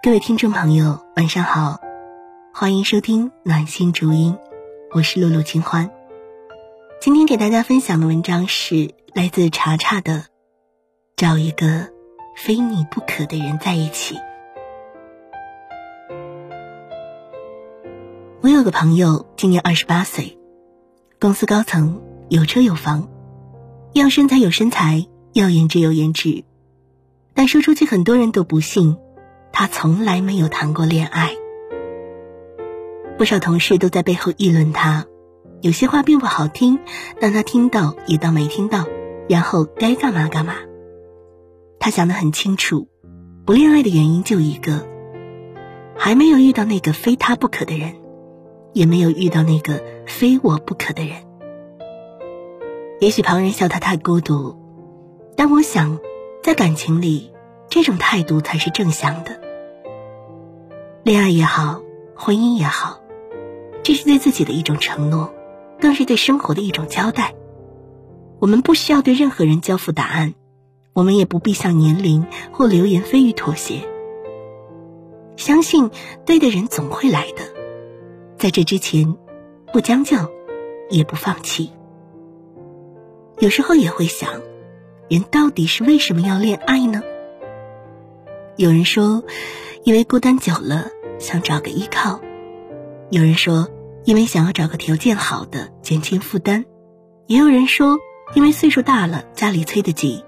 各位听众朋友，晚上好，欢迎收听暖心逐音，我是露露清欢。今天给大家分享的文章是来自查查的《找一个非你不可的人在一起》。我有个朋友，今年二十八岁，公司高层，有车有房，要身材有身材，要颜值有颜值，但说出去很多人都不信。他从来没有谈过恋爱，不少同事都在背后议论他，有些话并不好听，但他听到也当没听到，然后该干嘛干嘛。他想得很清楚，不恋爱的原因就一个，还没有遇到那个非他不可的人，也没有遇到那个非我不可的人。也许旁人笑他太孤独，但我想，在感情里。这种态度才是正向的。恋爱也好，婚姻也好，这是对自己的一种承诺，更是对生活的一种交代。我们不需要对任何人交付答案，我们也不必向年龄或流言蜚语妥协。相信对的人总会来的，在这之前，不将就，也不放弃。有时候也会想，人到底是为什么要恋爱呢？有人说，因为孤单久了想找个依靠；有人说，因为想要找个条件好的减轻负担；也有人说，因为岁数大了家里催得急。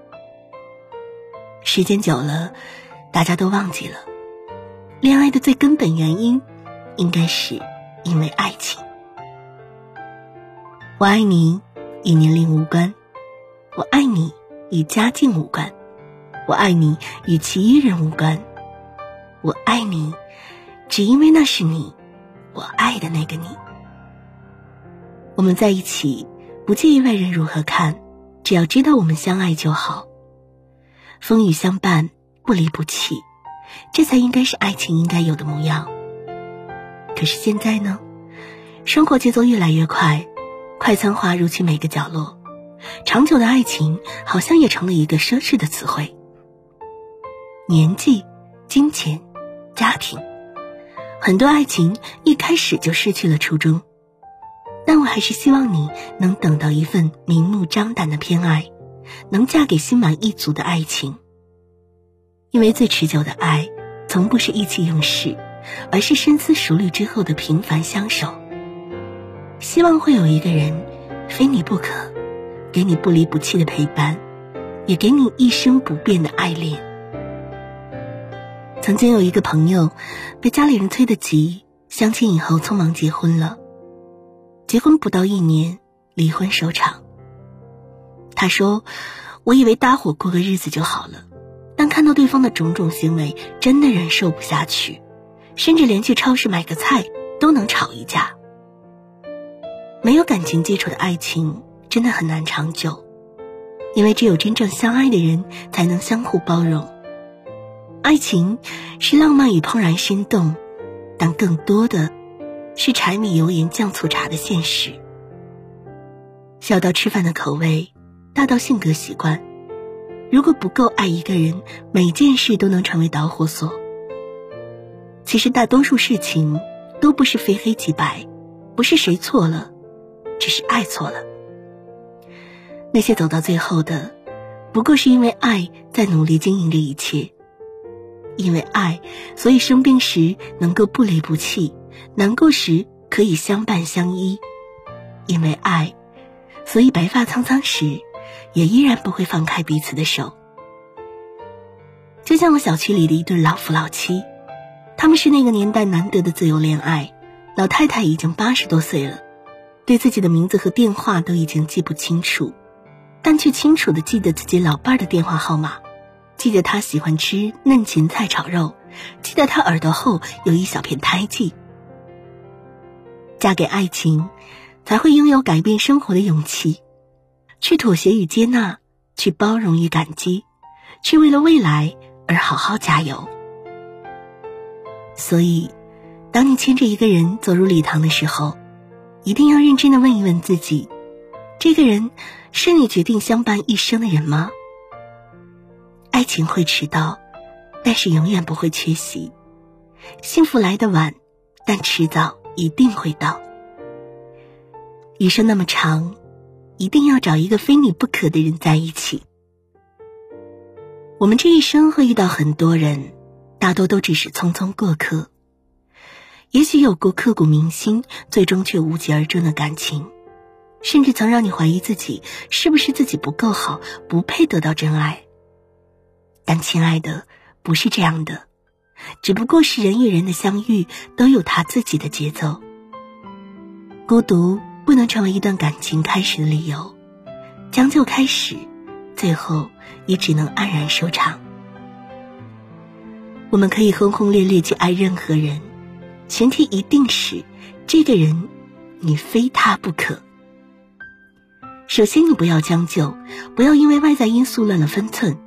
时间久了，大家都忘记了，恋爱的最根本原因，应该是因为爱情。我爱你，与年龄无关；我爱你，与家境无关。我爱你与其余人无关，我爱你，只因为那是你，我爱的那个你。我们在一起，不介意外人如何看，只要知道我们相爱就好。风雨相伴，不离不弃，这才应该是爱情应该有的模样。可是现在呢，生活节奏越来越快，快餐化入侵每个角落，长久的爱情好像也成了一个奢侈的词汇。年纪、金钱、家庭，很多爱情一开始就失去了初衷。但我还是希望你能等到一份明目张胆的偏爱，能嫁给心满意足的爱情。因为最持久的爱，从不是意气用事，而是深思熟虑之后的平凡相守。希望会有一个人，非你不可，给你不离不弃的陪伴，也给你一生不变的爱恋。曾经有一个朋友，被家里人催得急，相亲以后匆忙结婚了。结婚不到一年，离婚收场。他说：“我以为搭伙过个日子就好了，但看到对方的种种行为，真的忍受不下去，甚至连去超市买个菜都能吵一架。”没有感情基础的爱情真的很难长久，因为只有真正相爱的人，才能相互包容。爱情是浪漫与怦然心动，但更多的是柴米油盐酱醋茶的现实。小到吃饭的口味，大到性格习惯，如果不够爱一个人，每件事都能成为导火索。其实大多数事情都不是非黑即白，不是谁错了，只是爱错了。那些走到最后的，不过是因为爱在努力经营着一切。因为爱，所以生病时能够不离不弃，难过时可以相伴相依；因为爱，所以白发苍苍时，也依然不会放开彼此的手。就像我小区里的一对老夫老妻，他们是那个年代难得的自由恋爱。老太太已经八十多岁了，对自己的名字和电话都已经记不清楚，但却清楚的记得自己老伴儿的电话号码。记得他喜欢吃嫩芹菜炒肉，记得他耳朵后有一小片胎记。嫁给爱情，才会拥有改变生活的勇气，去妥协与接纳，去包容与感激，去为了未来而好好加油。所以，当你牵着一个人走入礼堂的时候，一定要认真的问一问自己：这个人是你决定相伴一生的人吗？爱情会迟到，但是永远不会缺席。幸福来得晚，但迟早一定会到。余生那么长，一定要找一个非你不可的人在一起。我们这一生会遇到很多人，大多都只是匆匆过客。也许有过刻骨铭心，最终却无疾而终的感情，甚至曾让你怀疑自己是不是自己不够好，不配得到真爱。但亲爱的，不是这样的，只不过是人与人的相遇都有他自己的节奏。孤独不能成为一段感情开始的理由，将就开始，最后也只能黯然收场。我们可以轰轰烈烈去爱任何人。前提一定是，这个人，你非他不可。首先，你不要将就，不要因为外在因素乱了分寸，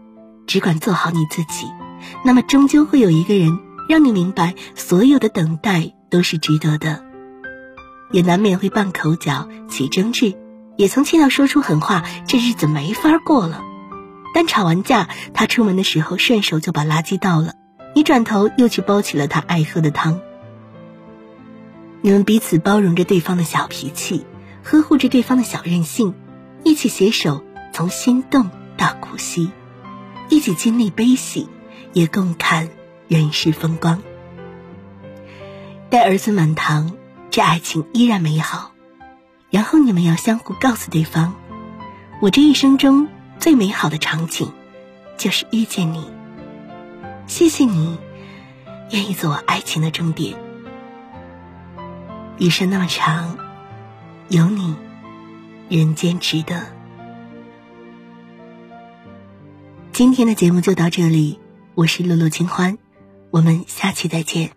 只管做好你自己。那么，终究会有一个人让你明白，所有的等待都是值得的。也难免会拌口角、起争执，也曾气到说出狠话，这日子没法过了。但吵完架，他出门的时候顺手就把垃圾倒了，你转头又去煲起了他爱喝的汤。你们彼此包容着对方的小脾气，呵护着对方的小任性，一起携手从心动到苦惜，一起经历悲喜，也共看人世风光。待儿孙满堂，这爱情依然美好。然后你们要相互告诉对方：我这一生中最美好的场景，就是遇见你。谢谢你，愿意做我爱情的终点。余生那么长，有你，人间值得。今天的节目就到这里，我是露露清欢，我们下期再见。